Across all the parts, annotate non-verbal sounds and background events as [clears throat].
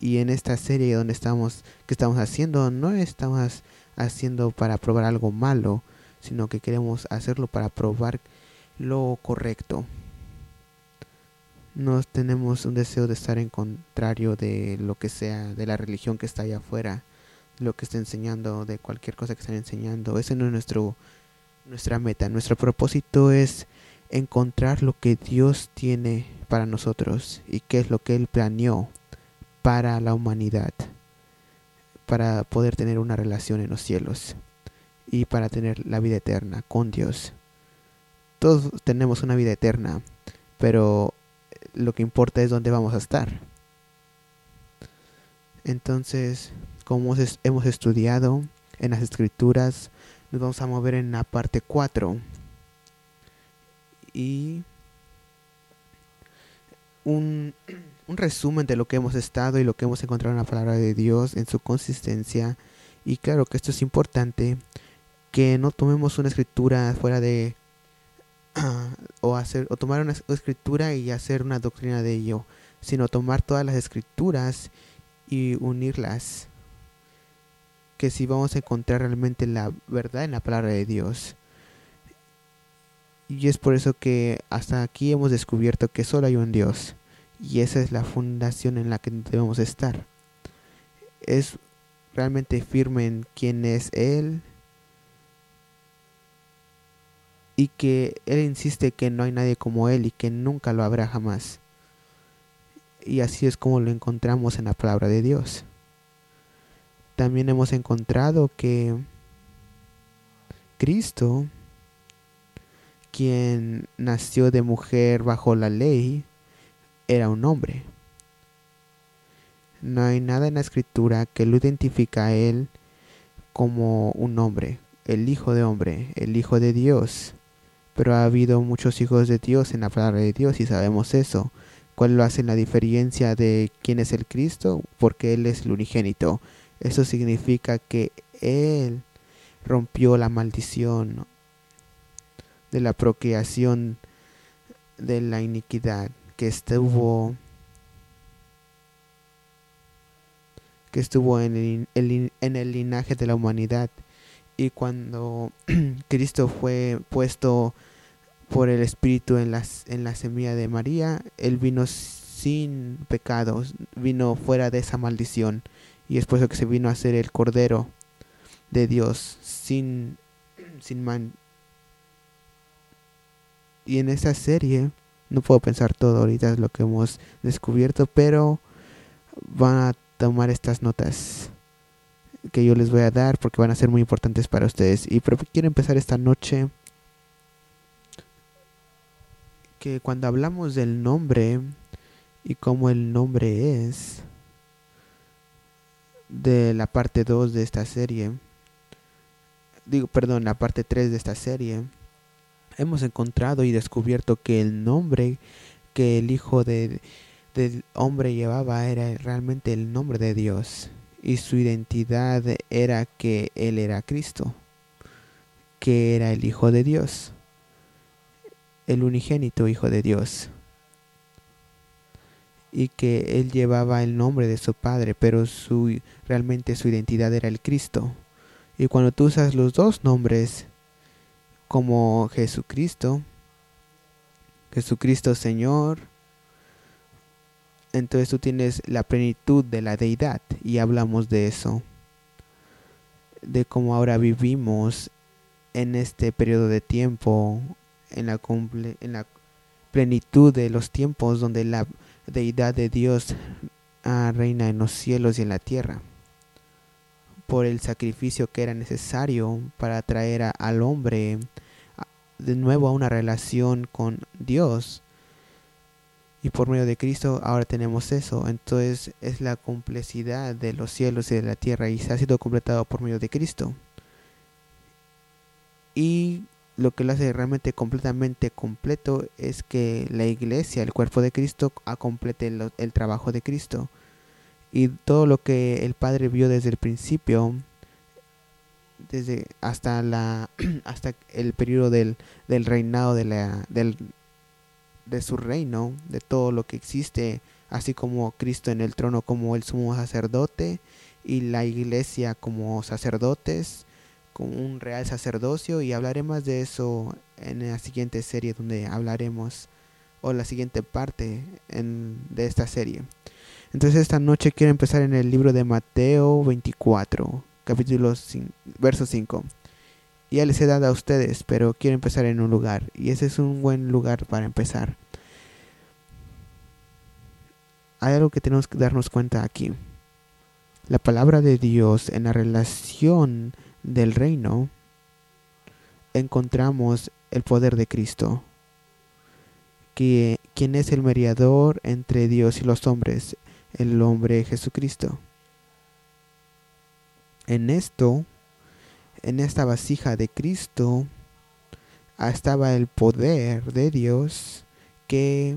Y en esta serie donde estamos, que estamos haciendo, no estamos haciendo para probar algo malo, sino que queremos hacerlo para probar lo correcto. No tenemos un deseo de estar en contrario de lo que sea, de la religión que está allá afuera, lo que está enseñando, de cualquier cosa que están enseñando. Ese no es nuestro, nuestra meta. Nuestro propósito es encontrar lo que Dios tiene para nosotros y qué es lo que Él planeó para la humanidad, para poder tener una relación en los cielos y para tener la vida eterna con Dios. Todos tenemos una vida eterna, pero lo que importa es dónde vamos a estar. Entonces, como hemos estudiado en las escrituras, nos vamos a mover en la parte 4 y un, resumen de lo que hemos estado y lo que hemos encontrado en la palabra de Dios, en su consistencia. Y claro que esto es importante, que no tomemos una escritura fuera de... [clears throat] o, hacer, o tomar una escritura y hacer una doctrina de ello, sino tomar todas las escrituras y unirlas. Que si vamos a encontrar realmente la verdad en la palabra de Dios. Y es por eso que hasta aquí hemos descubierto que solo hay un Dios. Y esa es la fundación en la que debemos estar. Es realmente firme en quién es Él. Y que Él insiste que no hay nadie como Él y que nunca lo habrá jamás. Y así es como lo encontramos en la palabra de Dios. También hemos encontrado que Cristo quien nació de mujer bajo la ley era un hombre. No hay nada en la escritura que lo identifica a él como un hombre, el hijo de hombre, el hijo de Dios. Pero ha habido muchos hijos de Dios en la palabra de Dios y sabemos eso. ¿Cuál lo hace la diferencia de quién es el Cristo? Porque Él es el unigénito. Eso significa que Él rompió la maldición de la procreación de la iniquidad que estuvo que estuvo en el, en el linaje de la humanidad. Y cuando [clears throat] Cristo fue puesto por el Espíritu en, en la semilla de María, Él vino sin pecados, vino fuera de esa maldición. Y es por eso que se vino a ser el Cordero de Dios sin, sin, man, y en esta serie, no puedo pensar todo ahorita lo que hemos descubierto, pero van a tomar estas notas que yo les voy a dar porque van a ser muy importantes para ustedes. Y pero quiero empezar esta noche que cuando hablamos del nombre y cómo el nombre es de la parte 2 de esta serie, digo, perdón, la parte 3 de esta serie, hemos encontrado y descubierto que el nombre que el Hijo de, del Hombre llevaba era realmente el nombre de Dios y su identidad era que Él era Cristo, que era el Hijo de Dios, el unigénito Hijo de Dios y que él llevaba el nombre de su padre, pero su realmente su identidad era el Cristo. Y cuando tú usas los dos nombres, como Jesucristo, Jesucristo Señor, entonces tú tienes la plenitud de la deidad y hablamos de eso, de cómo ahora vivimos en este periodo de tiempo, en la, en la plenitud de los tiempos donde la deidad de Dios ah, reina en los cielos y en la tierra por el sacrificio que era necesario para traer al hombre de nuevo a una relación con Dios. Y por medio de Cristo ahora tenemos eso. Entonces es la complejidad de los cielos y de la tierra y se ha sido completado por medio de Cristo. Y lo que lo hace realmente completamente completo es que la iglesia, el cuerpo de Cristo, complete el trabajo de Cristo y todo lo que el Padre vio desde el principio desde hasta la [clears throat] hasta el periodo del, del reinado de la del, de su reino de todo lo que existe así como Cristo en el trono como el sumo sacerdote y la iglesia como sacerdotes, con un real sacerdocio y hablaré más de eso en la siguiente serie donde hablaremos o la siguiente parte de esta serie. Entonces esta noche quiero empezar en el libro de Mateo 24, capítulo 5, verso 5. Ya les he dado a ustedes, pero quiero empezar en un lugar y ese es un buen lugar para empezar. Hay algo que tenemos que darnos cuenta aquí. La palabra de Dios en la relación del reino encontramos el poder de Cristo, que, quien es el mediador entre Dios y los hombres, el hombre Jesucristo. En esto, en esta vasija de Cristo, estaba el poder de Dios que,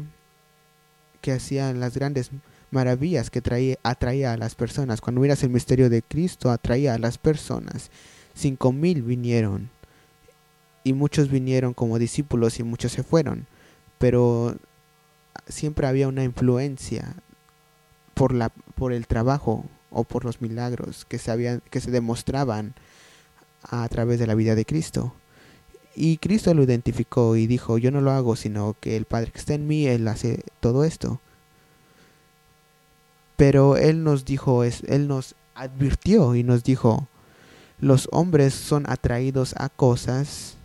que hacía las grandes maravillas que traía, atraía a las personas. Cuando miras el misterio de Cristo, atraía a las personas. Cinco mil vinieron y muchos vinieron como discípulos y muchos se fueron, pero siempre había una influencia por la por el trabajo o por los milagros que se habían que se demostraban a través de la vida de Cristo. Y Cristo lo identificó y dijo, yo no lo hago, sino que el Padre que está en mí, Él hace todo esto. Pero Él nos dijo, Él nos advirtió y nos dijo, los hombres son atraídos a cosas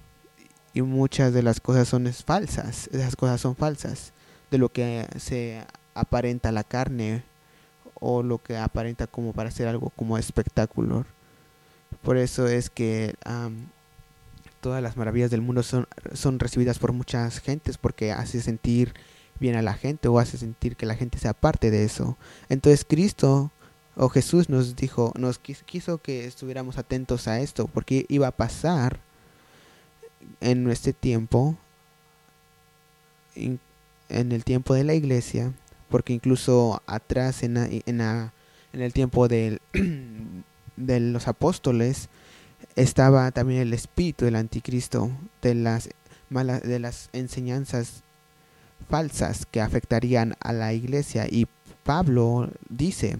y muchas de las cosas son falsas, esas cosas son falsas, de lo que se aparenta la carne o lo que aparenta como para hacer algo como espectáculo. Por eso es que todas las maravillas del mundo son, son recibidas por muchas gentes porque hace sentir bien a la gente o hace sentir que la gente sea parte de eso. Entonces Cristo o Jesús nos dijo, nos quiso que estuviéramos atentos a esto porque iba a pasar en este tiempo, en, el tiempo de la iglesia, porque incluso atrás en, en, el tiempo [clears throat] de los apóstoles estaba también el espíritu del anticristo, de las, malas, de las enseñanzas falsas que afectarían a la iglesia. Y Pablo dice,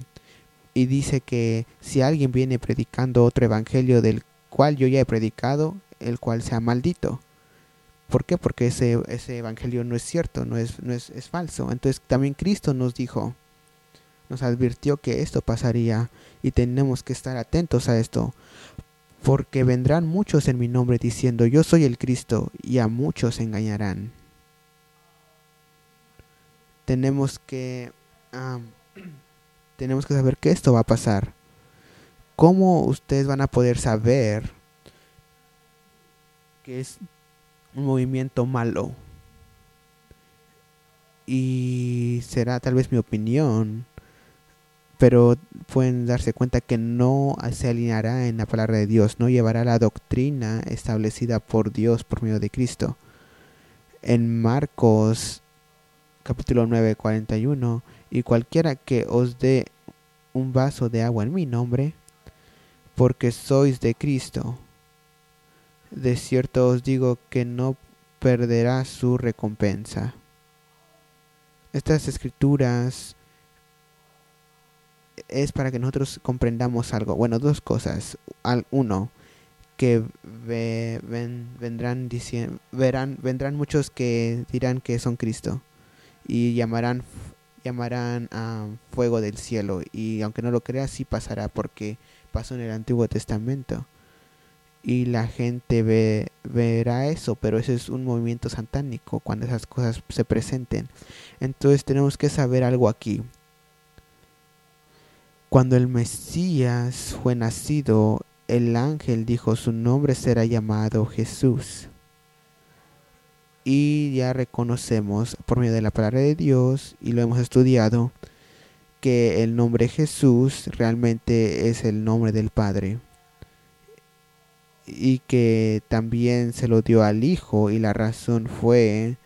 y dice que si alguien viene predicando otro evangelio del cual yo ya he predicado, el cual sea maldito. ¿Por qué? Porque ese, ese evangelio no es cierto, no es, no es, es falso. Entonces también Cristo nos dijo, nos advirtió que esto pasaría y tenemos que estar atentos a esto, porque vendrán muchos en mi nombre diciendo yo soy el Cristo y a muchos engañarán. Tenemos que [clears throat] tenemos que saber que esto va a pasar. ¿Cómo ustedes van a poder saber que es un movimiento malo. Y será tal vez mi opinión, pero pueden darse cuenta que no se alineará en la palabra de Dios, no llevará la doctrina establecida por Dios por medio de Cristo. En Marcos capítulo 9, 41, y cualquiera que os dé un vaso de agua en mi nombre, porque sois de Cristo, de cierto os digo que no perderá su recompensa. Estas escrituras es para que nosotros comprendamos algo. Bueno, dos cosas. Al, uno, que vendrán, diciendo, verán, vendrán muchos que dirán que son Cristo y llamarán llamarán a fuego del cielo y aunque no lo creas sí pasará porque pasó en el Antiguo Testamento y la gente ve, verá eso, pero ese es un movimiento satánico cuando esas cosas se presenten. Entonces tenemos que saber algo aquí. Cuando el Mesías fue nacido, el ángel dijo su nombre será llamado Jesús. Y ya reconocemos por medio de la palabra de Dios y lo hemos estudiado que el nombre Jesús realmente es el nombre del Padre y que también se lo dio al Hijo y la razón fue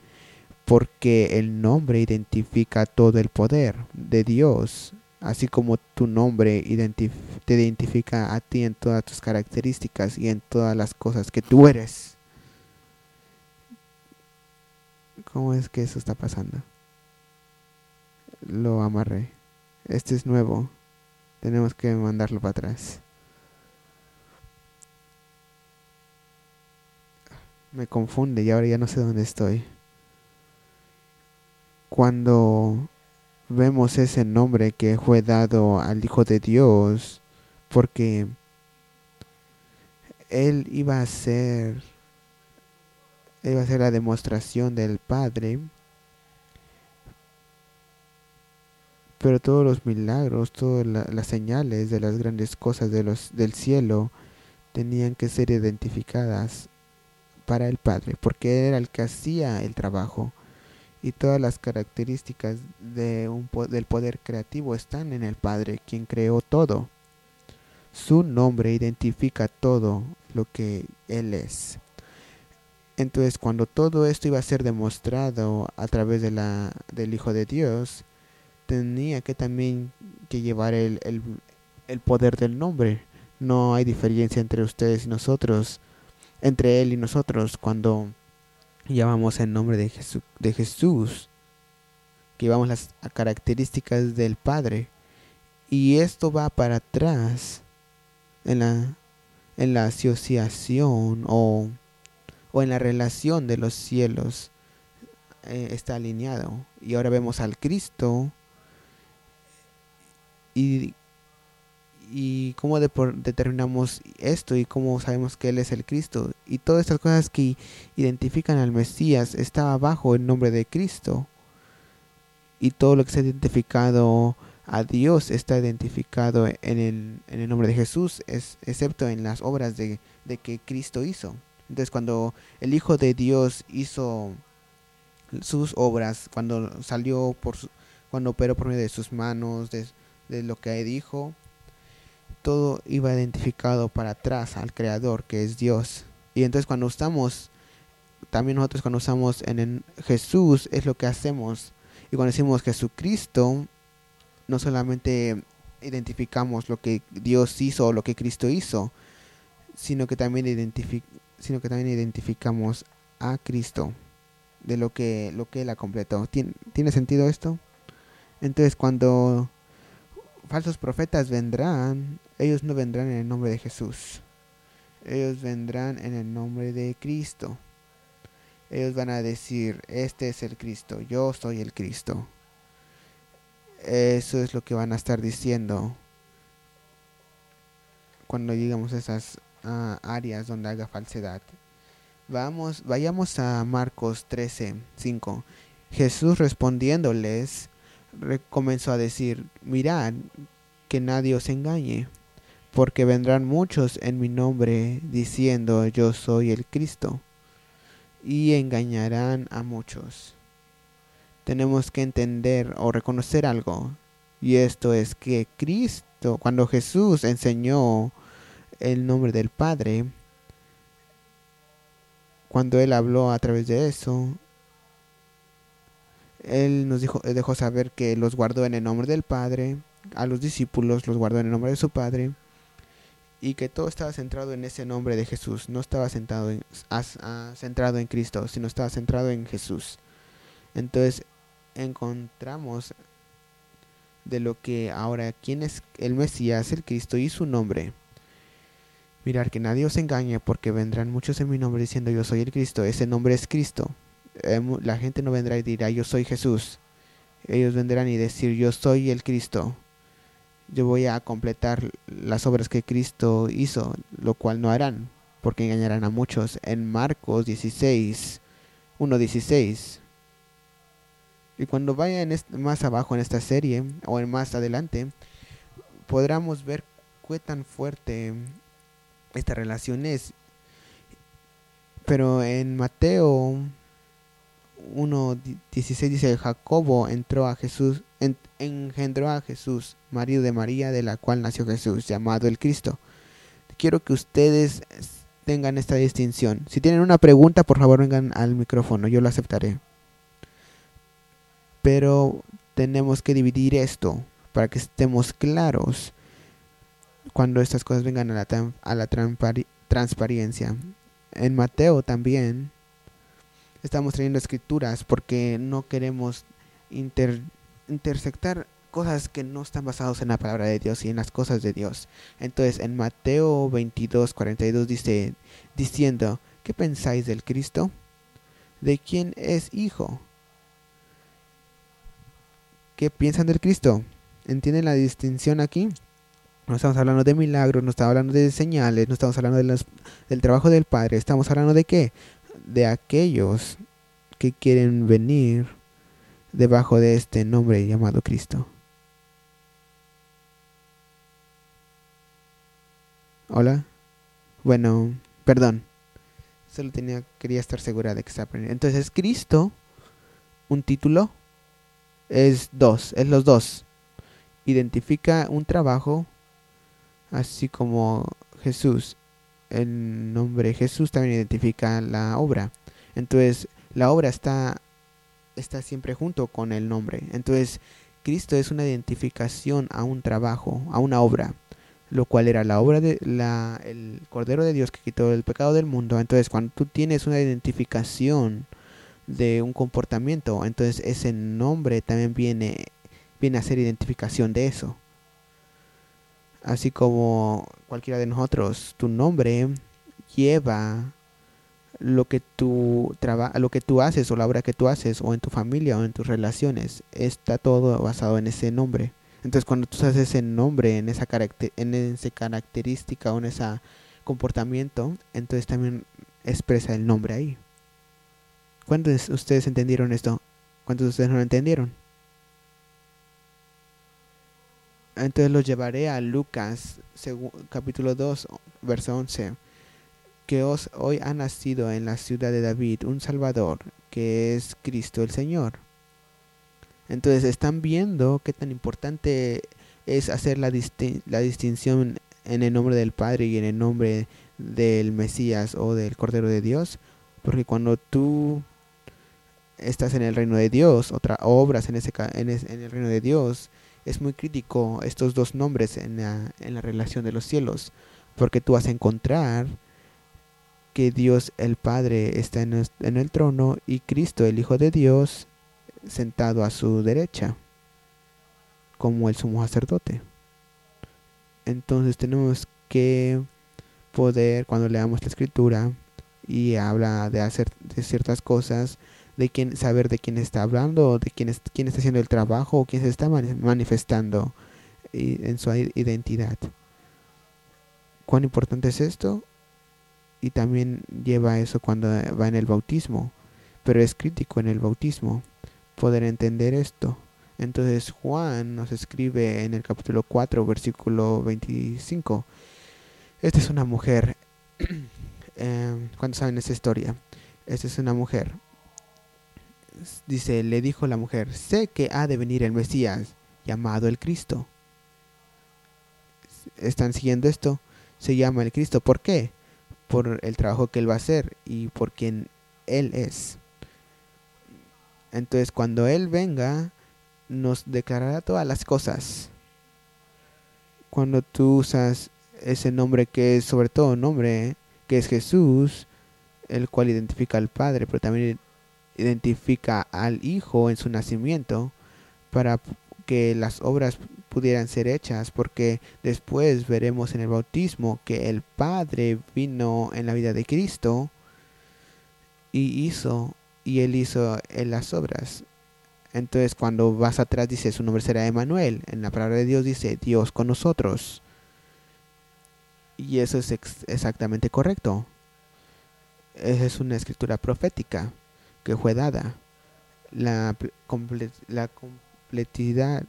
porque el nombre identifica todo el poder de Dios, así como tu nombre te identifica a ti en todas tus características y en todas las cosas que tú eres. ¿Cómo es que eso está pasando? lo amarré. Este es nuevo. Tenemos que mandarlo para atrás. Me confunde y ahora ya no sé dónde estoy. Cuando vemos ese nombre que fue dado al Hijo de Dios, porque Él iba a ser, iba a ser la demostración del Padre, pero todos los milagros, todas las señales de las grandes cosas de los, del cielo tenían que ser identificadas para el Padre, porque era el que hacía el trabajo y todas las características de un, del poder creativo están en el Padre, quien creó todo. Su nombre identifica todo lo que Él es. Entonces, cuando todo esto iba a ser demostrado a través de la, del Hijo de Dios, tenía que también que llevar el, poder del nombre. No hay diferencia entre ustedes y nosotros, entre Él y nosotros, cuando llamamos el nombre de, Jesús, de Jesús, llevamos las características del Padre. Y esto va para atrás en la, en la asociación o, o en la relación de los cielos. Eh, está alineado. Y ahora vemos al Cristo y, y cómo determinamos esto y cómo sabemos que Él es el Cristo. Y todas estas cosas que identifican al Mesías estaba bajo el nombre de Cristo. Y todo lo que se ha identificado a Dios está identificado en el, en el nombre de Jesús, es, excepto en las obras de, de, que Cristo hizo. Entonces cuando el Hijo de Dios hizo sus obras, cuando salió por cuando operó por medio de sus manos, de, de lo que dijo, todo iba identificado para atrás al Creador, que es Dios. Y entonces cuando estamos, también nosotros cuando estamos en Jesús, es lo que hacemos. Y cuando decimos Jesucristo, no solamente identificamos lo que Dios hizo o lo que Cristo hizo, sino que también, sino que también identificamos a Cristo de lo que, lo que Él ha completado. ¿Tiene, ¿Tiene sentido esto? Entonces cuando falsos profetas vendrán, ellos no vendrán en el nombre de Jesús. Ellos vendrán en el nombre de Cristo. Ellos van a decir, este es el Cristo, yo soy el Cristo. Eso es lo que van a estar diciendo cuando llegamos a esas áreas donde haga falsedad. Vamos, vayamos a Marcos 13, 5. Jesús respondiéndoles, comenzó a decir, mirad que nadie os engañe, porque vendrán muchos en mi nombre diciendo yo soy el Cristo, y engañarán a muchos. Tenemos que entender o reconocer algo, y esto es que Cristo, cuando Jesús enseñó el nombre del Padre, cuando Él habló a través de eso, él nos dijo, dejó saber que los guardó en el nombre del Padre, a los discípulos los guardó en el nombre de su Padre, y que todo estaba centrado en ese nombre de Jesús, no estaba centrado en, centrado en Cristo, sino estaba centrado en Jesús. Entonces encontramos de lo que ahora, ¿quién es el Mesías, el Cristo y su nombre? Mirar que nadie os engañe porque vendrán muchos en mi nombre diciendo yo soy el Cristo, ese nombre es Cristo. Eh, la gente no vendrá y dirá yo soy Jesús. Ellos vendrán y decir yo soy el Cristo. Yo voy a completar las obras que Cristo hizo, lo cual no harán, porque engañarán a muchos. En Marcos 16, 1.16. Y cuando vaya más abajo en esta serie, o en más adelante, podremos ver qué tan fuerte esta relación es. Pero en Mateo 1.16 dice, Jacobo entró a Jesús, engendró a Jesús, marido de María, de la cual nació Jesús, llamado el Cristo. Quiero que ustedes tengan esta distinción. Si tienen una pregunta, por favor vengan al micrófono, yo lo aceptaré. Pero tenemos que dividir esto para que estemos claros cuando estas cosas vengan a la, a la transparencia. En Mateo también estamos trayendo escrituras porque no queremos intersectar cosas que no están basadas en la palabra de Dios y en las cosas de Dios. Entonces en Mateo 22, 42 dice, diciendo, ¿qué pensáis del Cristo? ¿De quién es hijo? ¿Qué piensan del Cristo? ¿Entienden la distinción aquí? No estamos hablando de milagros, no estamos hablando de señales, no estamos hablando de del trabajo del Padre, estamos hablando de qué? De aquellos que quieren venir debajo de este nombre llamado Cristo. Hola. Bueno, perdón. Solo tenía, quería estar segura de que está aprendiendo. Entonces, Cristo, un título, es dos, es los dos. Identifica un trabajo así como Jesús. El nombre Jesús también identifica la obra. Entonces, la obra está, está siempre junto con el nombre. Entonces, Cristo es una identificación a un trabajo, a una obra, lo cual era la obra de la, el Cordero de Dios que quitó el pecado del mundo. Entonces, cuando tú tienes una identificación de un comportamiento, entonces ese nombre también viene, viene a ser identificación de eso así como cualquiera de nosotros, tu nombre lleva lo que tú lo que tú haces o la obra que tú haces o en tu familia o en tus relaciones está todo basado en ese nombre entonces cuando tú haces ese nombre en esa en esa característica o en ese comportamiento entonces también expresa el nombre ahí ¿cuántos de ustedes entendieron esto? ¿cuántos de ustedes no lo entendieron? Entonces los llevaré a Lucas capítulo 2, verso 11. Que os hoy ha nacido en la ciudad de David un Salvador, que es Cristo el Señor. Entonces están viendo qué tan importante es hacer la, distinción en el nombre del Padre y en el nombre del Mesías o del Cordero de Dios. Porque cuando tú estás en el reino de Dios, otra obras en, ese, en, en el reino de Dios, es muy crítico estos dos nombres en la, en la relación de los cielos, porque tú vas a encontrar que Dios el Padre está en el, trono y Cristo el Hijo de Dios sentado a su derecha, como el sumo sacerdote. Entonces tenemos que poder, cuando leamos la escritura y habla de hacer de ciertas cosas, de saber de quién está hablando, de quién, es, quién está haciendo el trabajo, o quién se está manifestando en su identidad. ¿Cuán importante es esto? Y también lleva eso cuando va en el bautismo, pero es crítico en el bautismo poder entender esto. Entonces Juan nos escribe en el capítulo 4, versículo 25. Esta es una mujer. eh, [clears throat] ¿Cuántos saben esa historia? Esta es una mujer dice, le dijo la mujer, sé que ha de venir el Mesías, llamado el Cristo. ¿Están siguiendo esto? Se llama el Cristo. ¿Por qué? Por el trabajo que él va a hacer y por quien él es. Entonces cuando él venga, nos declarará todas las cosas. Cuando tú usas ese nombre que es sobre todo nombre, que es Jesús, el cual identifica al Padre, pero también identifica al Hijo en su nacimiento para que las obras pudieran ser hechas, porque después veremos en el bautismo que el Padre vino en la vida de Cristo y hizo, y él hizo en las obras. Entonces cuando vas atrás dice su nombre será Emanuel, en la palabra de Dios dice Dios con nosotros. Y eso es exactamente correcto. Esa es una escritura profética que fue dada. La, la completidad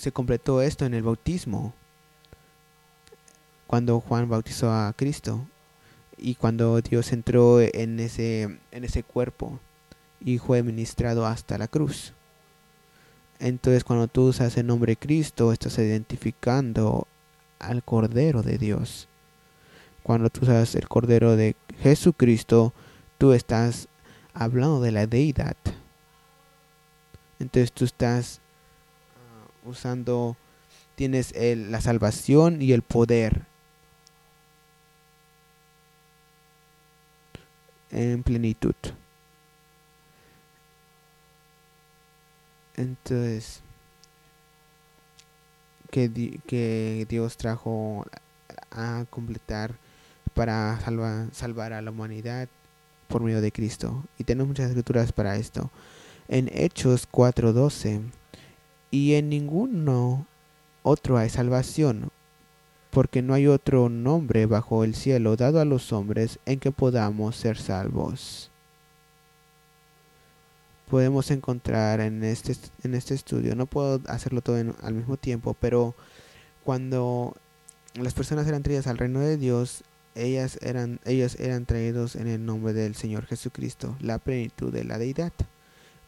se completó esto en el bautismo, cuando Juan bautizó a Cristo y cuando Dios entró en ese, en ese cuerpo y fue ministrado hasta la cruz. Entonces cuando tú usas el nombre Cristo, estás identificando al Cordero de Dios. Cuando tú usas el Cordero de Jesucristo, tú estás hablando de la deidad. Entonces tú estás usando, tienes la salvación y el poder en plenitud. Entonces, que, que Dios trajo a completar para salvar a la humanidad por medio de Cristo. Y tenemos muchas escrituras para esto. En Hechos 4:12, y en ninguno otro hay salvación, porque no hay otro nombre bajo el cielo dado a los hombres en que podamos ser salvos. Podemos encontrar en este, este estudio, no puedo hacerlo todo al mismo tiempo, pero cuando las personas eran traídas al reino de Dios, ellas eran, ellos eran traídos en el nombre del Señor Jesucristo, la plenitud de la deidad.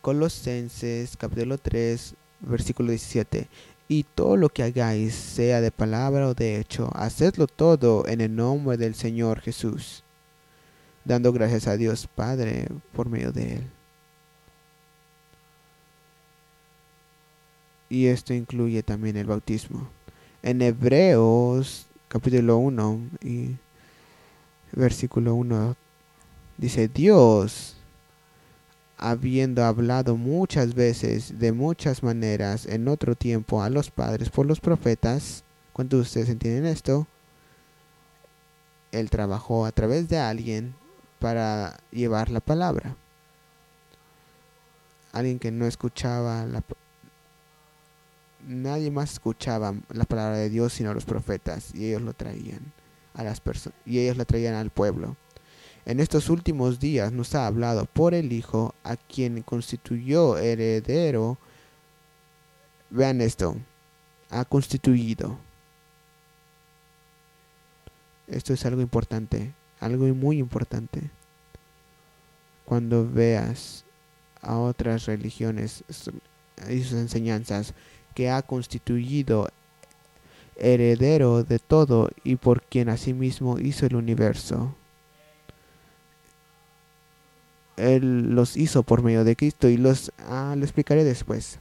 Colosenses capítulo 3, versículo 17. Y todo lo que hagáis, sea de palabra o de hecho, hacedlo todo en el nombre del Señor Jesús, dando gracias a Dios Padre por medio de Él. Y esto incluye también el bautismo. En Hebreos capítulo 1 y versículo 1 dice, Dios, habiendo hablado muchas veces, de muchas maneras, en otro tiempo a los padres por los profetas, cuando ustedes entienden esto, Él trabajó a través de alguien para llevar la palabra. Alguien que no escuchaba la nadie más escuchaba la palabra de Dios sino los profetas y ellos lo traían a las personas y ellos la traían al pueblo. En estos últimos días nos ha hablado por el Hijo a quien constituyó heredero. Vean esto, ha constituido. Esto es algo importante, algo muy importante. Cuando veas a otras religiones y sus enseñanzas que ha constituido heredero de todo y por quien asimismo hizo el universo. Él los hizo por medio de Cristo y los ah, lo explicaré después.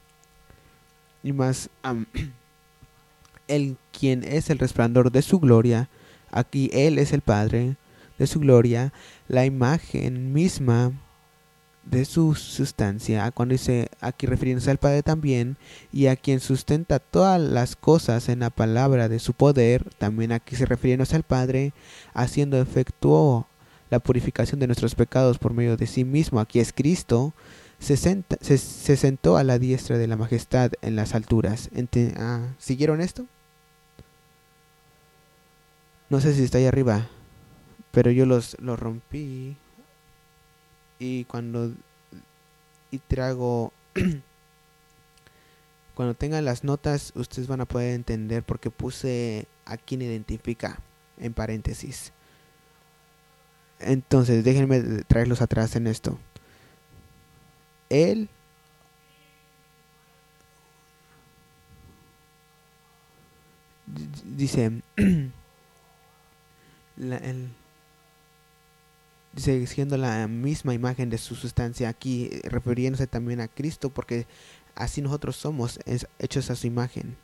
Y más, el [clears throat] quien es el resplandor de su gloria, aquí Él es el Padre de su gloria, la imagen misma de su sustancia, cuando dice aquí refiriéndose al Padre también, y a quien sustenta todas las cosas en la palabra de su poder, también aquí se refiriéndose al Padre, haciendo efectuó la purificación de nuestros pecados por medio de sí mismo, aquí es Cristo, se, sentó a la diestra de la majestad en las alturas. Ah, ¿Siguieron esto? No sé si está ahí arriba, pero yo los, los rompí y cuando y trago [clears throat] cuando tengan las notas ustedes van a poder entender porque puse a quien identifica en paréntesis entonces déjenme traerlos atrás en esto él dice [clears throat] la, el, siendo la misma imagen de su sustancia aquí, refiriéndose también a Cristo, porque así nosotros somos hechos a su imagen.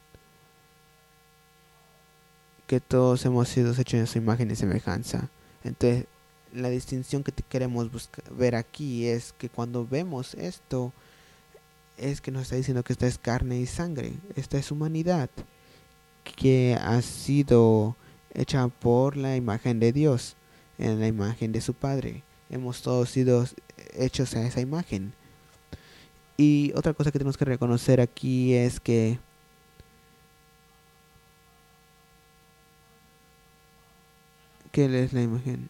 Que todos hemos sido hechos a su imagen y semejanza. Entonces, la distinción que queremos ver aquí es que cuando vemos esto, es que nos está diciendo que esta es carne y sangre, esta es humanidad, que ha sido hecha por la imagen de Dios en la imagen de su Padre. Hemos todos sido hechos a esa imagen. Y otra cosa que tenemos que reconocer aquí es que ¿Qué es la imagen?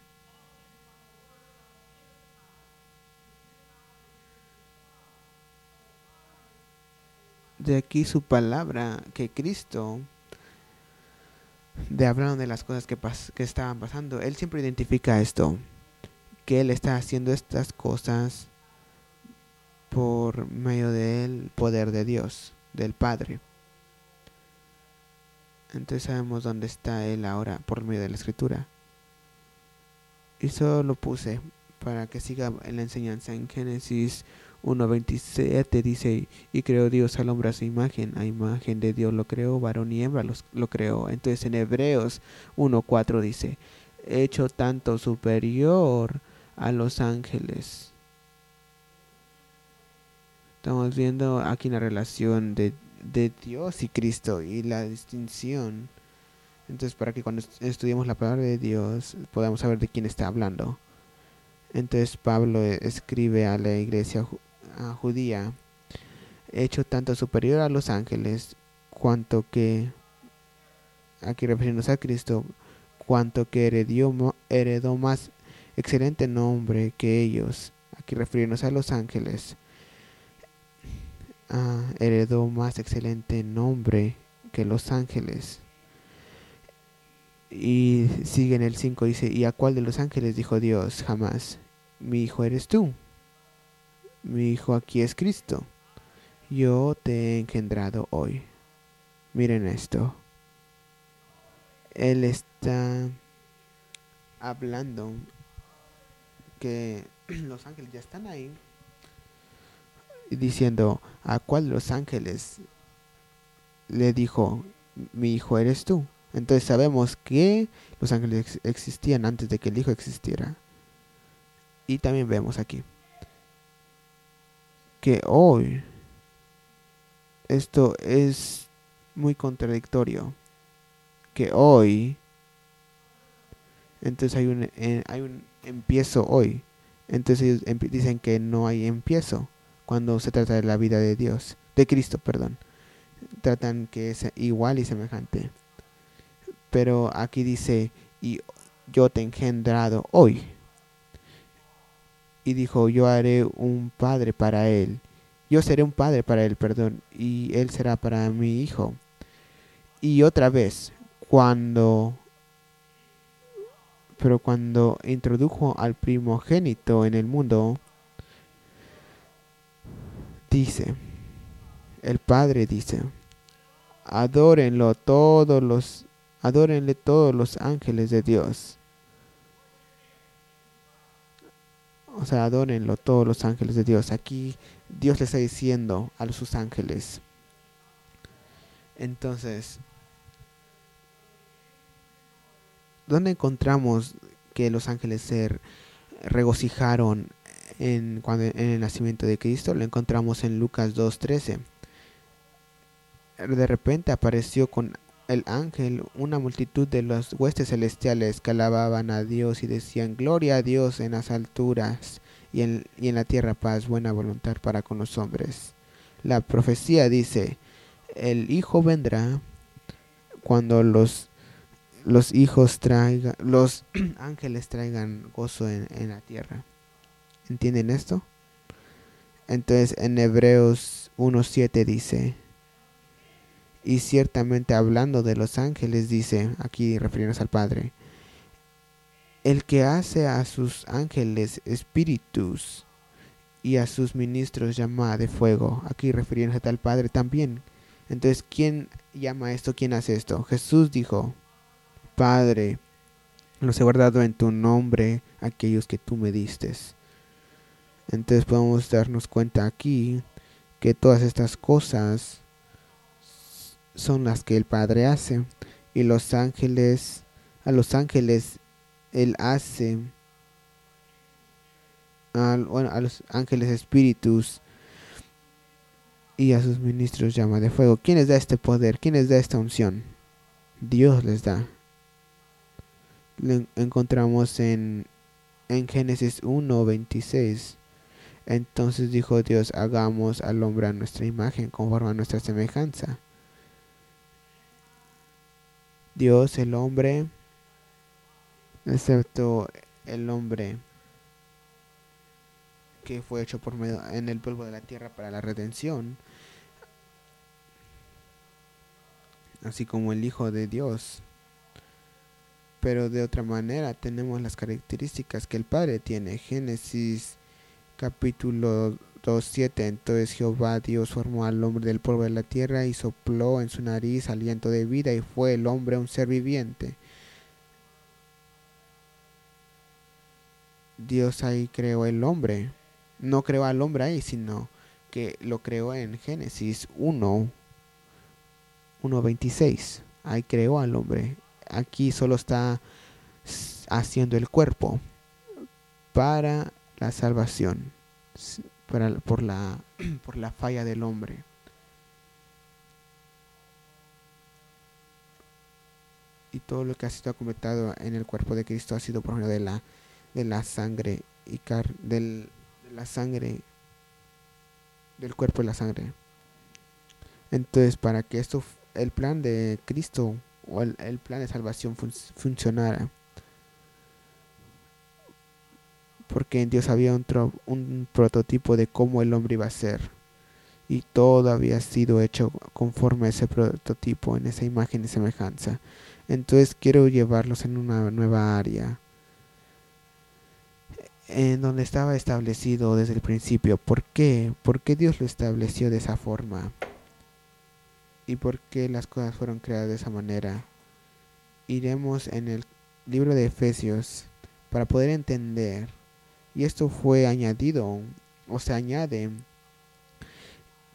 De aquí su palabra, que Cristo de hablaron de las cosas que, que estaban pasando, él siempre identifica esto, que él está haciendo estas cosas por medio del poder de Dios, del Padre. Entonces sabemos dónde está él ahora por medio de la escritura. Y solo lo puse para que siga la enseñanza en Génesis 1.27 dice, y creó Dios al hombre a su imagen, a imagen de Dios lo creó, varón y hembra lo creó. Entonces en Hebreos 1.4 dice, hecho tanto superior a los ángeles. Estamos viendo aquí la relación de, de Dios y Cristo y la distinción. Entonces, para que cuando estudiemos la palabra de Dios podamos saber de quién está hablando. Entonces, Pablo escribe a la iglesia judía, hecho tanto superior a los ángeles, cuanto que, aquí refiriéndose a Cristo, cuanto que heredó, heredó más excelente nombre que ellos, aquí refiriéndose a los ángeles, ah, heredó más excelente nombre que los ángeles. Y sigue en el 5, dice, ¿y a cuál de los ángeles dijo Dios? Jamás. Mi hijo eres tú. Mi hijo aquí es Cristo. Yo te he engendrado hoy. Miren esto. Él está hablando que [clears throat] los ángeles ya están ahí. Diciendo, ¿a cuál de los ángeles le dijo, mi hijo eres tú? Entonces sabemos que los ángeles existían antes de que el Hijo existiera. Y también vemos aquí que hoy esto es muy contradictorio. Que hoy, entonces hay un, eh, hay un empiezo hoy. Entonces ellos dicen que no hay empiezo cuando se trata de la vida de Dios, de Cristo, perdón. Tratan que es igual y semejante. Pero aquí dice, y yo te he engendrado hoy. Y dijo, yo haré un padre para él. Yo seré un padre para él, perdón, y él será para mi hijo. Y otra vez, cuando pero cuando introdujo al primogénito en el mundo, dice, el Padre dice, adórenlo todos los Adórenle todos los ángeles de Dios. O sea, adórenlo todos los ángeles de Dios. Aquí Dios le está diciendo a sus ángeles. Entonces, ¿dónde encontramos que los ángeles se regocijaron en, cuando, en el nacimiento de Cristo? Lo encontramos en Lucas 2.13. De repente apareció con el ángel, una multitud de los huestes celestiales que alababan a Dios y decían, Gloria a Dios en las alturas y en, y en la tierra paz, buena voluntad para con los hombres. La profecía dice, el Hijo vendrá cuando los, los hijos traigan, los [clears throat] ángeles traigan gozo en, en la tierra. ¿Entienden esto? Entonces en Hebreos 1.7 dice, y ciertamente hablando de los ángeles, dice, aquí refiriéndose al Padre, el que hace a sus ángeles espíritus y a sus ministros llama de fuego, aquí refiriéndose al Padre también. Entonces, ¿quién llama esto? ¿Quién hace esto? Jesús dijo, Padre, los he guardado en tu nombre aquellos que tú me diste. Entonces podemos darnos cuenta aquí que todas estas cosas son las que el Padre hace y los ángeles, a los ángeles Él hace, a, a los ángeles espíritus y a sus ministros llama de fuego. ¿Quién les da este poder? ¿Quién les da esta unción? Dios les da. Lo encontramos en, en Génesis 1, 26. Entonces dijo Dios, hagamos al hombre a nuestra imagen, conforme a nuestra semejanza Dios, el hombre, excepto el hombre que fue hecho por medio en el polvo de la tierra para la redención, así como el Hijo de Dios. Pero de otra manera tenemos las características que el Padre tiene. Génesis capítulo 2.7 Entonces Jehová Dios formó al hombre del polvo de la tierra y sopló en su nariz aliento de vida y fue el hombre un ser viviente. Dios ahí creó el hombre. No creó al hombre ahí, sino que lo creó en Génesis 1, 1.26. Ahí creó al hombre. Aquí solo está haciendo el cuerpo para la salvación para, por, la, [clears throat] por la falla del hombre. Y todo lo que ha sido completado en el cuerpo de Cristo ha sido por medio de la, de la sangre y car del, de la sangre del cuerpo y la sangre. Entonces, para que esto, el plan de Cristo o el, plan de salvación funcionara, porque en Dios había un, un prototipo de cómo el hombre iba a ser. Y todo había sido hecho conforme a ese prototipo, en esa imagen y semejanza. Entonces quiero llevarlos en una nueva área, en donde estaba establecido desde el principio. ¿Por qué? ¿Por qué Dios lo estableció de esa forma? ¿Y por qué las cosas fueron creadas de esa manera? Iremos en el libro de Efesios para poder entender y esto fue añadido, o se añade,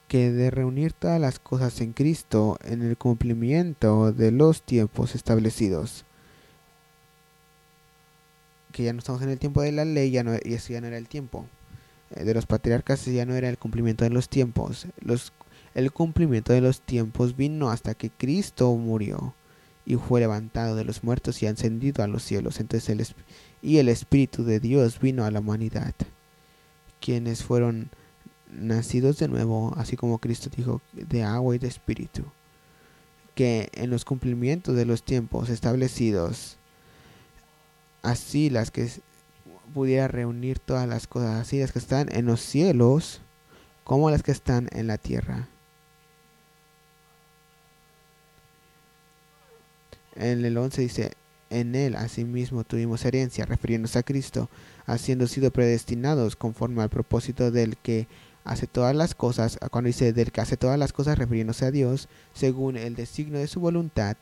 que de reunir todas las cosas en Cristo en el cumplimiento de los tiempos establecidos. Que ya no estamos en el tiempo de la ley, ya no, y eso ya no era el tiempo. Eh, de los patriarcas ya no era el cumplimiento de los tiempos. Los, el cumplimiento de los tiempos vino hasta que Cristo murió y fue levantado de los muertos y ascendido a los cielos. Entonces el, y el Espíritu de Dios vino a la humanidad, quienes fueron nacidos de nuevo, así como Cristo dijo, de agua y de espíritu, que en los cumplimientos de los tiempos establecidos, así las que pudiera reunir todas las cosas, así las que están en los cielos, como las que están en la tierra. En el 11 dice, en él asimismo tuvimos herencia, refiriéndose a Cristo, haciendo sido predestinados conforme al propósito del que hace todas las cosas, cuando dice del que hace todas las cosas refiriéndose a Dios, según el designio de su voluntad,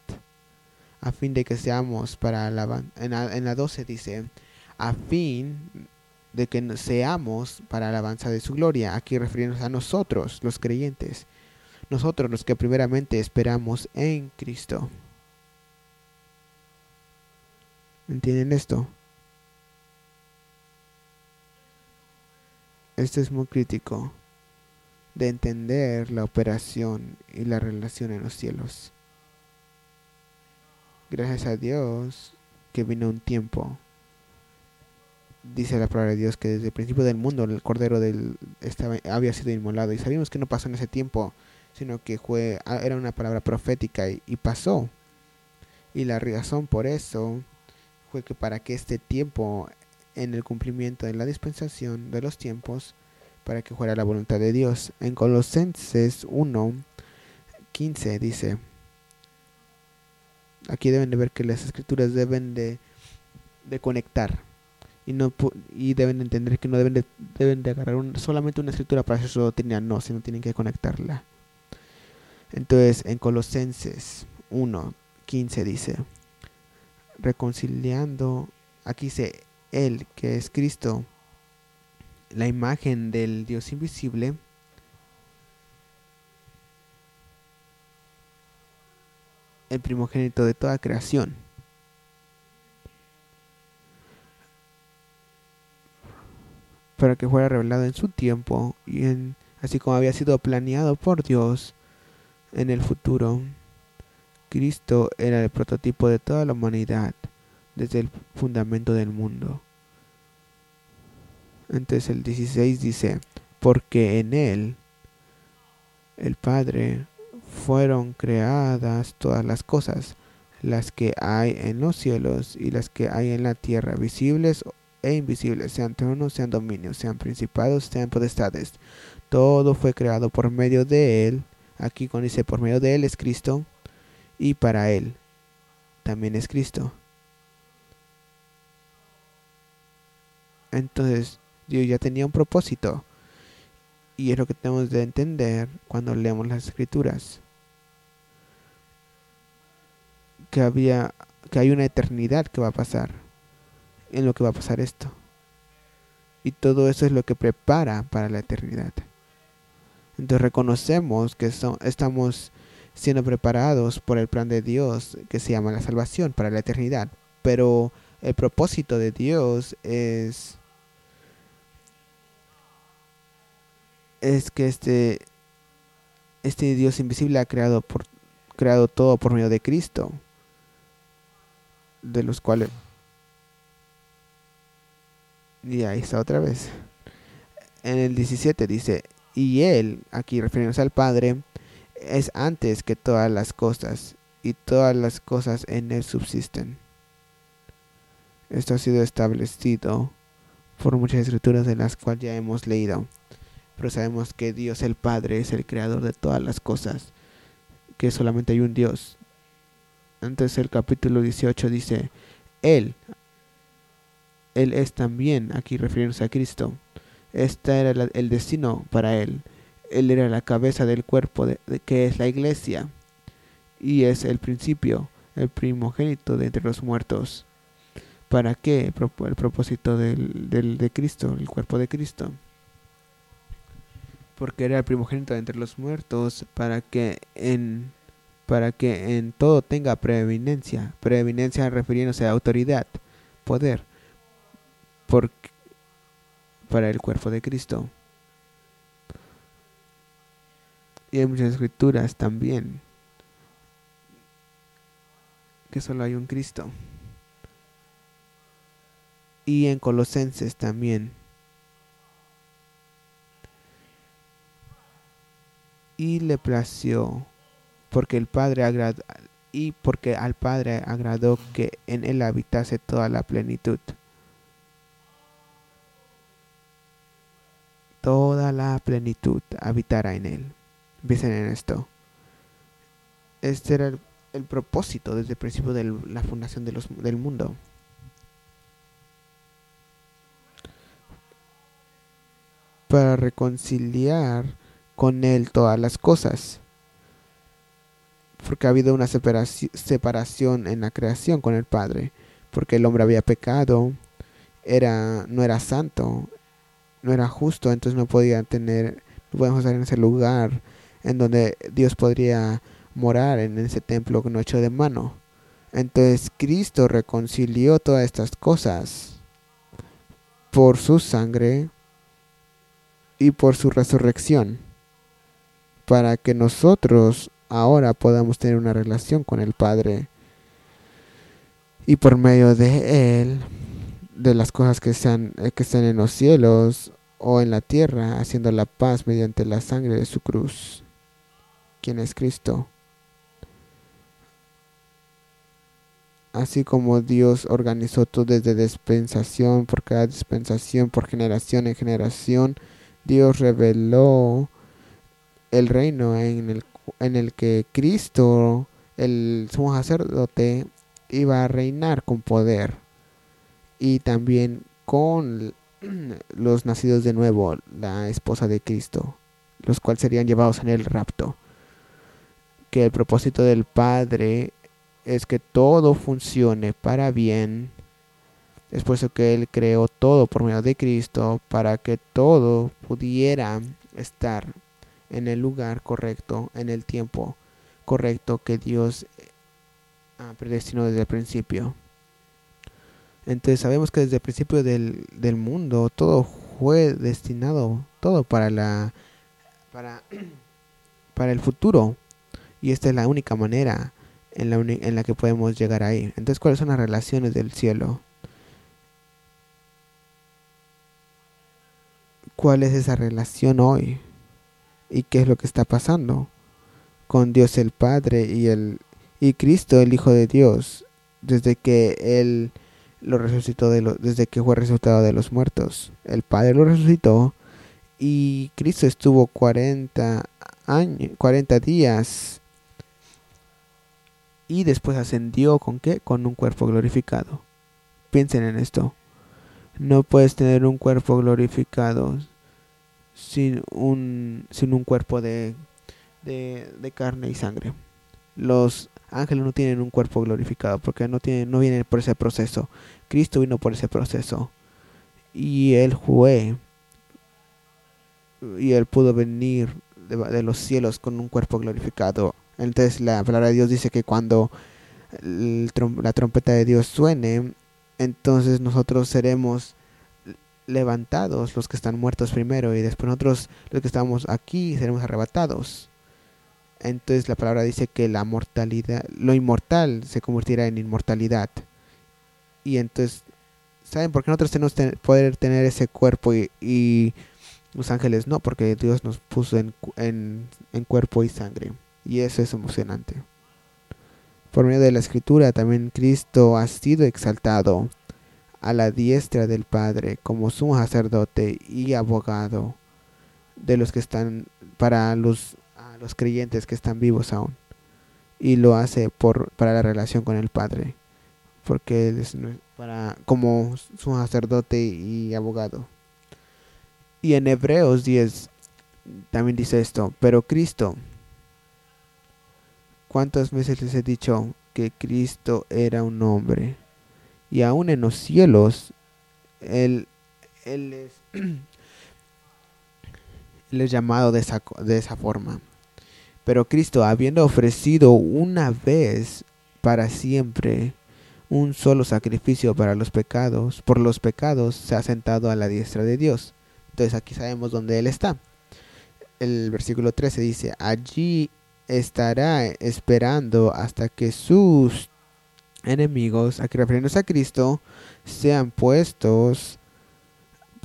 a fin de que seamos para la en la, en la 12 dice, a fin de que seamos para alabanza de su gloria, aquí refiriéndose a nosotros, los creyentes, nosotros los que primeramente esperamos en Cristo. ¿Entienden esto? Esto es muy crítico de entender la operación y la relación en los cielos. Gracias a Dios que vino un tiempo. Dice la palabra de Dios que desde el principio del mundo el cordero del estaba, había sido inmolado y sabíamos que no pasó en ese tiempo, sino que fue era una palabra profética y, y pasó. Y la razón por eso que para que este tiempo, en el cumplimiento de la dispensación de los tiempos, para que fuera la voluntad de Dios. En Colosenses 1, 15 dice, aquí deben de ver que las escrituras deben de, de conectar y no y deben entender que no deben de, deben de agarrar solamente una escritura para hacer su doctrina, no, sino tienen que conectarla. Entonces, en Colosenses 1, 15 dice, reconciliando, aquí dice Él, que es Cristo, la imagen del Dios invisible, el primogénito de toda creación. para que fuera revelado en su tiempo y en así como había sido planeado por Dios en el futuro. Cristo era el prototipo de toda la humanidad desde el fundamento del mundo. Entonces el 16 dice, porque en Él, el Padre, fueron creadas todas las cosas, las que hay en los cielos y las que hay en la tierra, visibles e invisibles, sean tronos, sean dominios, sean principados, sean potestades. Todo fue creado por medio de Él. Aquí cuando dice por medio de Él es Cristo y para Él también es Cristo. Entonces Dios ya tenía un propósito y es lo que tenemos de entender cuando leemos las escrituras. Que había que hay una eternidad que va a pasar en lo que va a pasar esto. Y todo eso es lo que prepara para la eternidad. Entonces reconocemos que estamos siendo preparados por el plan de Dios que se llama la salvación para la eternidad. Pero el propósito de Dios es es que este, este Dios invisible ha creado, por, creado todo por medio de Cristo, de los cuales... Y ahí está otra vez. En el 17 dice, y Él, aquí refiriéndose al Padre, es antes que todas las cosas, y todas las cosas en Él subsisten. Esto ha sido establecido por muchas escrituras de las cuales ya hemos leído. Pero sabemos que Dios el Padre es el creador de todas las cosas, que solamente hay un Dios. Antes el capítulo 18 dice, Él, Él es también, aquí refiriéndose a Cristo. Este era el destino para Él. Él era la cabeza del cuerpo de, que es la iglesia y es el principio, el primogénito de entre los muertos. ¿Para qué? El propósito del, del, de Cristo, el cuerpo de Cristo. Porque era el primogénito de entre los muertos para que en para que en todo tenga preeminencia, preeminencia refiriéndose a autoridad, poder, para el cuerpo de Cristo. Y hay muchas escrituras también que solo hay un Cristo y en Colosenses también. Y le plació porque el Padre agradó y porque al Padre agradó que en él habitase toda la plenitud. Toda la plenitud habitara en él. Piensen en esto. Este era el, propósito desde el principio de la fundación del mundo. para reconciliar con Él todas las cosas. Porque ha habido una separación en la creación con el Padre. Porque el hombre había pecado, era, no era santo, no era justo, entonces no podía tener, no podemos estar en ese lugar en donde Dios podría morar en ese templo no hecho de mano. Entonces Cristo reconcilió todas estas cosas por su sangre y por su resurrección, para que nosotros ahora podamos tener una relación con el Padre y por medio de Él, de las cosas que, sean, que están en los cielos o en la tierra, haciendo la paz mediante la sangre de su cruz, quien es Cristo. Así como Dios organizó todo desde dispensación por cada dispensación, por generación en generación, Dios reveló el reino en el, en el que Cristo, el sumo sacerdote, iba a reinar con poder y también con los nacidos de nuevo, la esposa de Cristo, los cuales serían llevados en el rapto. Que el propósito del Padre es que todo funcione para bien es por eso que Él creó todo por medio de Cristo para que todo pudiera estar en el lugar correcto, en el tiempo correcto que Dios eh, predestinó desde el principio. Entonces sabemos que desde el principio del, del mundo todo fue destinado, todo para la para, [clears throat] para el futuro. Y esta es la única manera en la, en la que podemos llegar ahí. Entonces, ¿cuáles son las relaciones del cielo? cuál es esa relación hoy y qué es lo que está pasando con Dios el Padre y el y Cristo el Hijo de Dios desde que él lo resucitó de desde que fue resucitado de los muertos. El Padre lo resucitó y Cristo estuvo 40 años, 40 días y después ascendió con qué? Con un cuerpo glorificado. Piensen en esto. No puedes tener un cuerpo glorificado sin un, sin un cuerpo de, de, carne y sangre. Los ángeles no tienen un cuerpo glorificado porque no, tienen, no vienen por ese proceso. Cristo vino por ese proceso. Y Él fue. Y Él pudo venir de, de los cielos con un cuerpo glorificado. Entonces la palabra de Dios dice que cuando la trompeta de Dios suene, entonces nosotros seremos levantados los que están muertos primero y después nosotros los que estamos aquí seremos arrebatados. Entonces la palabra dice que la mortalidad, lo inmortal se convertirá en inmortalidad. Y entonces, ¿saben por qué nosotros tenemos que poder tener ese cuerpo y, los ángeles no? Porque Dios nos puso en, en cuerpo y sangre. Y eso es emocionante. Por medio de la escritura también Cristo ha sido exaltado a la diestra del Padre como sumo sacerdote y abogado de los que están para los, los creyentes que están vivos aún. Y lo hace por, para la relación con el Padre, porque es para, como sumo sacerdote y abogado. Y en Hebreos 10 también dice esto, pero Cristo, ¿cuántas veces les he dicho que Cristo era un hombre? y aún en los cielos, Él, él, es, [clears throat] es, llamado de esa, de esa forma. Pero Cristo, habiendo ofrecido una vez para siempre un solo sacrificio para los pecados, por los pecados se ha sentado a la diestra de Dios. Entonces aquí sabemos dónde Él está. El versículo 13 dice, allí estará esperando hasta que sus enemigos, aquí refiriéndose a Cristo, sean puestos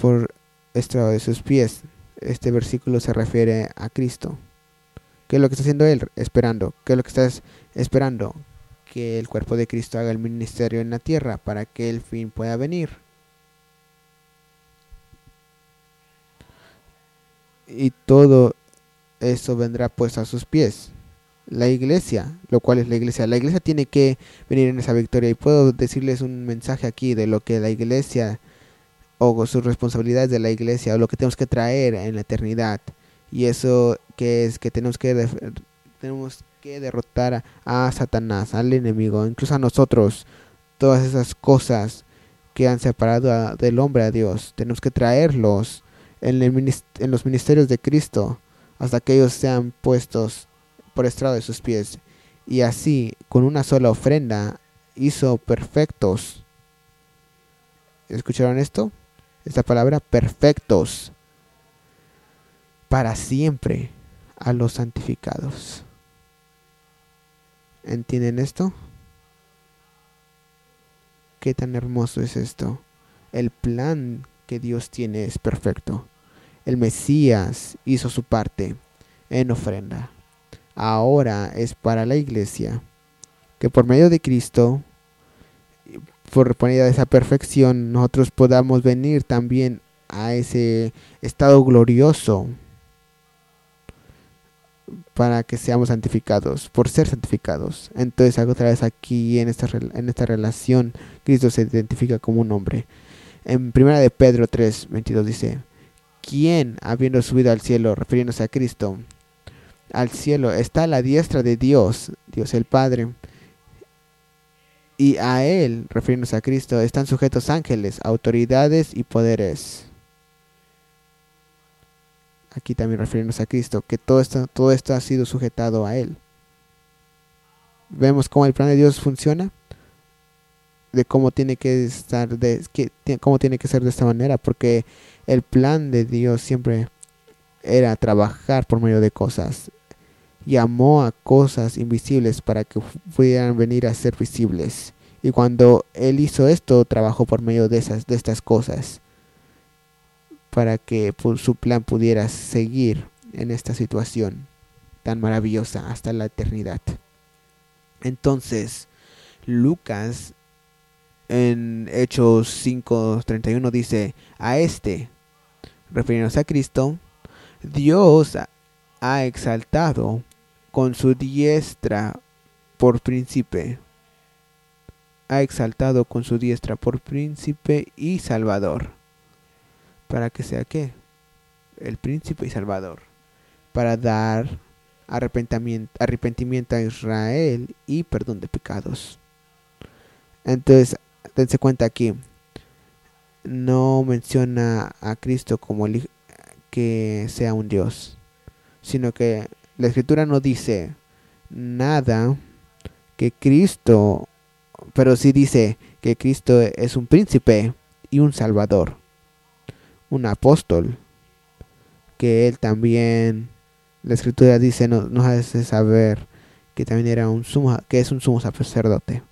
por estrado de sus pies. Este versículo se refiere a Cristo. ¿Qué es lo que está haciendo Él? Esperando. ¿Qué es lo que estás esperando? Que el cuerpo de Cristo haga el ministerio en la tierra para que el fin pueda venir. Y todo eso vendrá puesto a sus pies la iglesia, lo cual es la iglesia. La iglesia tiene que venir en esa victoria y puedo decirles un mensaje aquí de lo que la iglesia o sus responsabilidades de la iglesia o lo que tenemos que traer en la eternidad. Y eso que es que tenemos que tenemos que derrotar a, Satanás, al enemigo, incluso a nosotros, todas esas cosas que han separado del hombre a Dios. Tenemos que traerlos en, en los ministerios de Cristo hasta que ellos sean puestos por estrado de sus pies, y así, con una sola ofrenda, hizo perfectos. ¿Escucharon esto? Esta palabra, perfectos, para siempre a los santificados. ¿Entienden esto? Qué tan hermoso es esto. El plan que Dios tiene es perfecto. El Mesías hizo su parte en ofrenda ahora es para la iglesia, que por medio de Cristo, por medio de esa perfección, nosotros podamos venir también a ese estado glorioso para que seamos santificados, por ser santificados. Entonces, otra vez aquí en esta, en esta relación, Cristo se identifica como un hombre. En primera de Pedro 3, 22 dice, ¿quién, habiendo subido al cielo, refiriéndose a Cristo, al cielo, está a la diestra de Dios, Dios el Padre. Y a Él, refiriéndose a Cristo, están sujetos ángeles, autoridades y poderes. Aquí también refiriéndose a Cristo, que todo esto, todo esto ha sido sujetado a Él. Vemos cómo el plan de Dios funciona, de cómo tiene que estar, de cómo tiene que ser de esta manera, porque el plan de Dios siempre era trabajar por medio de cosas. Llamó a cosas invisibles para que pudieran venir a ser visibles. Y cuando Él hizo esto, trabajó por medio de, esas, de estas cosas para que su plan pudiera seguir en esta situación tan maravillosa hasta la eternidad. Entonces, Lucas en Hechos 5:31 dice, a este, refiriéndose a Cristo, Dios ha exaltado con su diestra por príncipe. Ha exaltado con su diestra por príncipe y salvador. ¿Para que sea qué? El príncipe y salvador. Para dar arrepentimiento, arrepentimiento a Israel y perdón de pecados. Entonces, dense cuenta aquí. No menciona a Cristo como el, que sea un Dios, sino que la escritura no dice nada que Cristo, pero sí dice que Cristo es un príncipe y un salvador. un apóstol, que él también, la escritura dice, nos, nos hace saber que también era un sumo, que es un sumo sacerdote.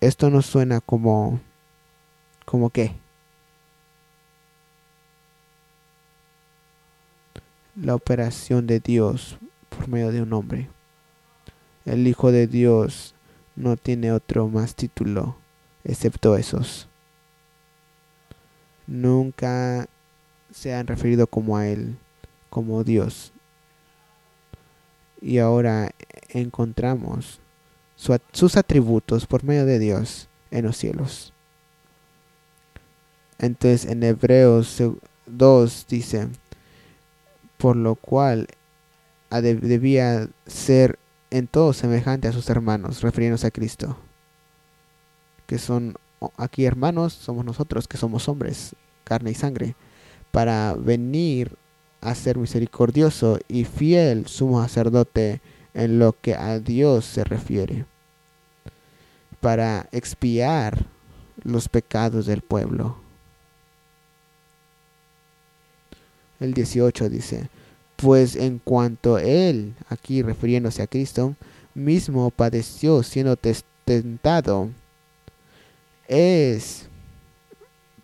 Esto nos suena como, como qué? La operación de Dios por medio de un hombre. El Hijo de Dios no tiene otro más título excepto esos. Nunca se han referido como a Él, como Dios. Y ahora encontramos sus atributos por medio de Dios en los cielos. Entonces en Hebreos 2 dice, por lo cual debía ser en todo semejante a sus hermanos, refiriéndose a Cristo, que son aquí hermanos, somos nosotros que somos hombres, carne y sangre, para venir a ser misericordioso y fiel sumo sacerdote en lo que a Dios se refiere, para expiar los pecados del pueblo. El 18 dice, pues en cuanto él, aquí refiriéndose a Cristo, mismo padeció siendo tentado, es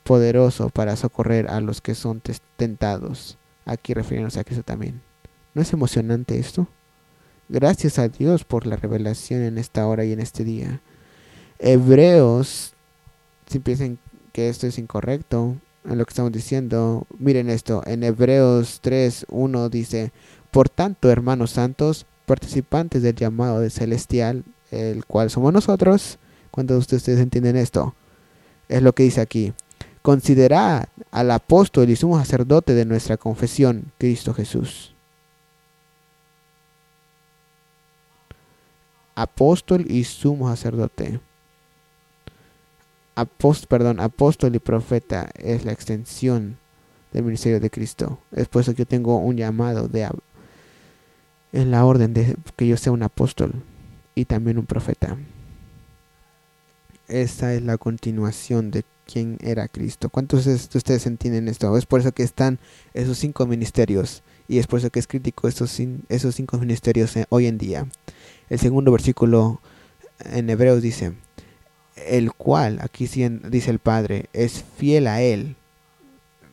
poderoso para socorrer a los que son tentados. Aquí refiriéndose a Cristo también. ¿No es emocionante esto? Gracias a Dios por la revelación en esta hora y en este día. Hebreos, si piensan que esto es incorrecto, en lo que estamos diciendo, miren esto, en Hebreos 3, 1 dice, por tanto, hermanos santos, participantes del llamado celestial, el cual somos nosotros, cuando ustedes entienden esto, es lo que dice aquí, considerad al apóstol y sumo sacerdote de nuestra confesión, Cristo Jesús. Apóstol y sumo sacerdote. Perdón, apóstol y profeta es la extensión del ministerio de Cristo. Es por eso que yo tengo un llamado de en la orden de que yo sea un apóstol y también un profeta. Esa es la continuación de quién era Cristo. ¿Cuántos de ustedes entienden esto? Es por eso que están esos cinco ministerios y es por eso que es crítico esos, esos cinco ministerios eh, hoy en día. El segundo versículo en Hebreos dice, el cual, aquí dice el Padre, es fiel a Él,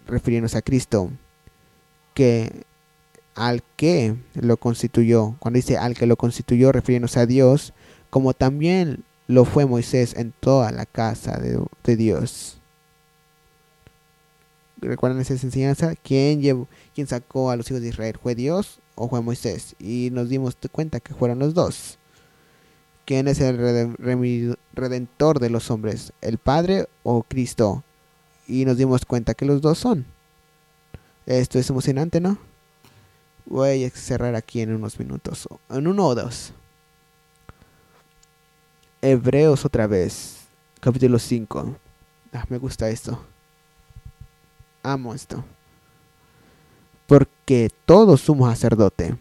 refiriéndose a Cristo, que al que lo constituyó, cuando dice al que lo constituyó, refiriéndose a Dios, como también lo fue Moisés en toda la casa de, de Dios. ¿Recuerdan esa enseñanza? ¿Quién, llevó, ¿Quién sacó a los hijos de Israel? ¿Fue Dios o fue Moisés? Y nos dimos cuenta que fueron los dos. ¿Quién es el redentor de los hombres? ¿El Padre o Cristo? Y nos dimos cuenta que los dos son. Esto es emocionante, ¿no? Voy a cerrar aquí en unos minutos. En uno o dos. Hebreos otra vez. Capítulo 5. Ah, me gusta esto. Amo esto. Porque todos somos sacerdote.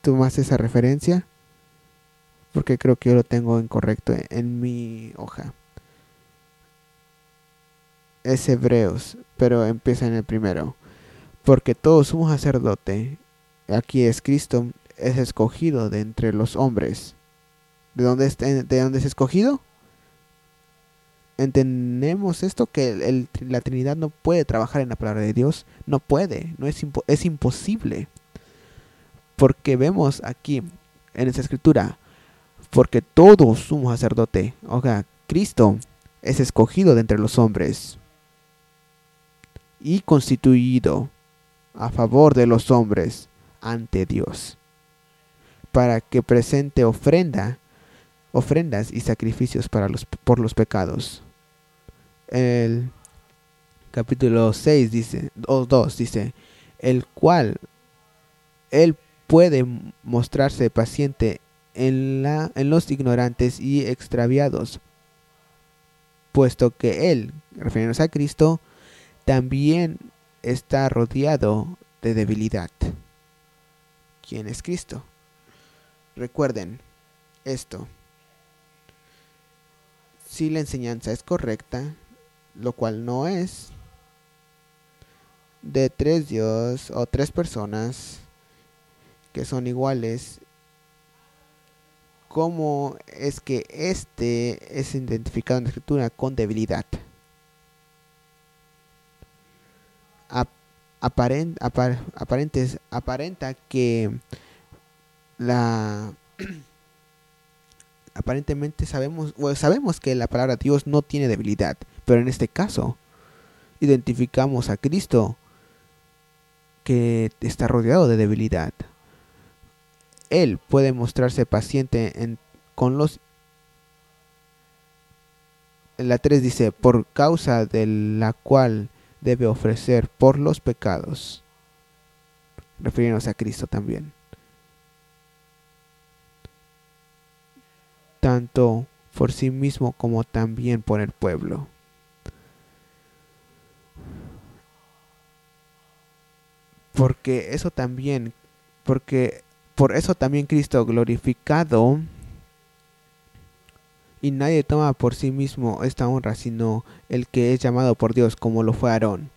¿Tomas esa referencia? Porque creo que yo lo tengo incorrecto en mi hoja. Es Hebreos, pero empieza en el primero. Porque todos somos sacerdote. Aquí es Cristo, es escogido de entre los hombres. ¿De dónde, de dónde es escogido? entendemos esto que la Trinidad no puede trabajar en la palabra de Dios, no puede, no es, es imposible. Porque vemos aquí en esta escritura, porque todo sumo sacerdote, o sea, Cristo es escogido de entre los hombres y constituido a favor de los hombres ante Dios, para que presente ofrenda, ofrendas y sacrificios para los, por los pecados. El capítulo 6 dice, o 2 dice, el cual él puede mostrarse paciente en, la, en los ignorantes y extraviados, puesto que él, refiriéndose a Cristo, también está rodeado de debilidad. ¿Quién es Cristo? Recuerden esto si la enseñanza es correcta, lo cual no es, de tres dios o tres personas que son iguales, ¿cómo es que este es identificado en la escritura con debilidad? aparentes, aparenta que la [clears throat] aparentemente sabemos sabemos que la palabra Dios no tiene debilidad, pero en este caso identificamos a Cristo que está rodeado de debilidad. Él puede mostrarse paciente en, con los la 3 dice, por causa de la cual debe ofrecer por los pecados, refiriéndose a Cristo también. Tanto por sí mismo como también por el pueblo. Porque eso también, porque por eso también Cristo glorificado y nadie toma por sí mismo esta honra, sino el que es llamado por Dios, como lo fue Aarón.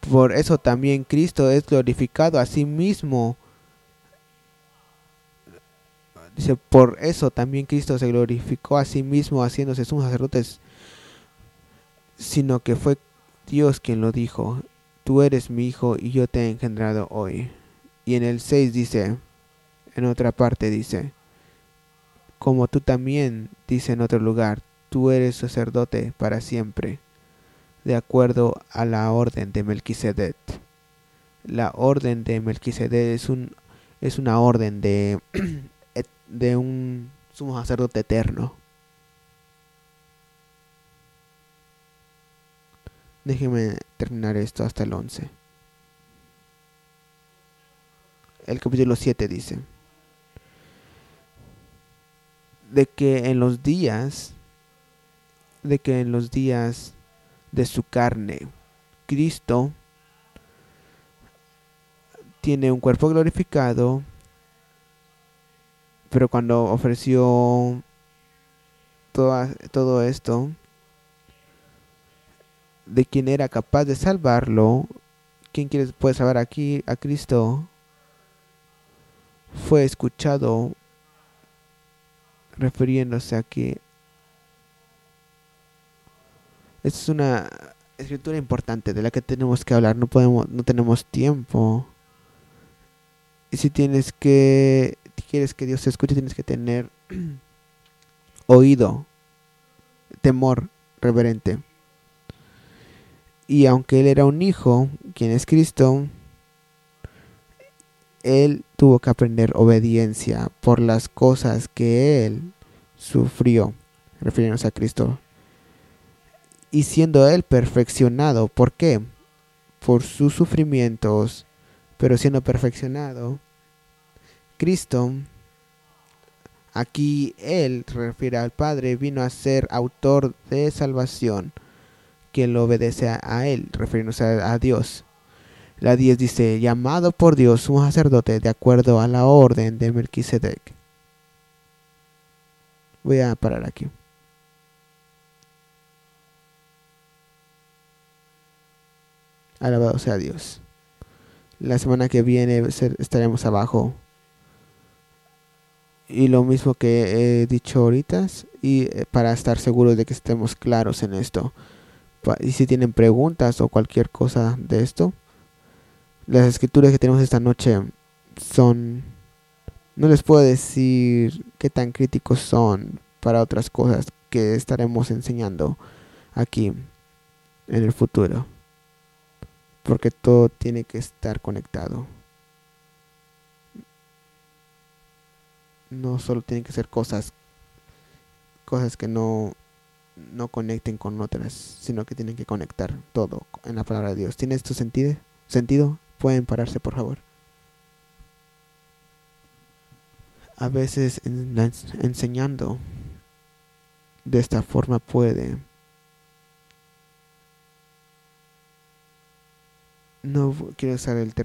Por eso también Cristo es glorificado a sí mismo. Dice, por eso también Cristo se glorificó a sí mismo haciéndose un sacerdote, sino que fue Dios quien lo dijo, tú eres mi hijo y yo te he engendrado hoy. Y en el 6 dice, en otra parte dice, como tú también, dice en otro lugar, tú eres sacerdote para siempre, de acuerdo a la orden de Melquisedec. La orden de Melquisedec es, un, es una orden de, [clears throat] de un sumo sacerdote eterno. Déjeme terminar esto hasta el 11. El capítulo 7 dice de que en los días, de que en los días de su carne, Cristo tiene un cuerpo glorificado, pero cuando ofreció todo, todo esto, de quien era capaz de salvarlo, quien quiere, puede salvar aquí a Cristo, fue escuchado refiriéndose a que es una escritura importante de la que tenemos que hablar, no podemos, no tenemos tiempo. Y si tienes que, quieres que Dios te escuche, tienes que tener [clears throat] oído, temor reverente. Y aunque él era un hijo, quien es Cristo, él tuvo que aprender obediencia por las cosas que él sufrió, refiriéndose a Cristo. Y siendo él perfeccionado, ¿por qué? Por sus sufrimientos, pero siendo perfeccionado, Cristo, aquí él refiere al Padre, vino a ser autor de salvación, quien lo obedece a, él, refiriéndose a Dios. La 10 dice, llamado por Dios un sacerdote de acuerdo a la orden de Melquisedec. Voy a parar aquí. Alabado sea Dios. La semana que viene estaremos abajo. Y lo mismo que he dicho ahorita. Y eh, para estar seguros de que estemos claros en esto. Y si tienen preguntas o cualquier cosa de esto, las escrituras que tenemos esta noche son... No les puedo decir qué tan críticos son para otras cosas que estaremos enseñando aquí en el futuro. Porque todo tiene que estar conectado. No solo tienen que ser cosas cosas que no no conecten con otras, sino que tienen que conectar todo en la palabra de Dios. ¿Tiene esto sentido? ¿Sentido? Pueden pararse, por favor. A veces enseñando de esta forma puede no quiero usar el término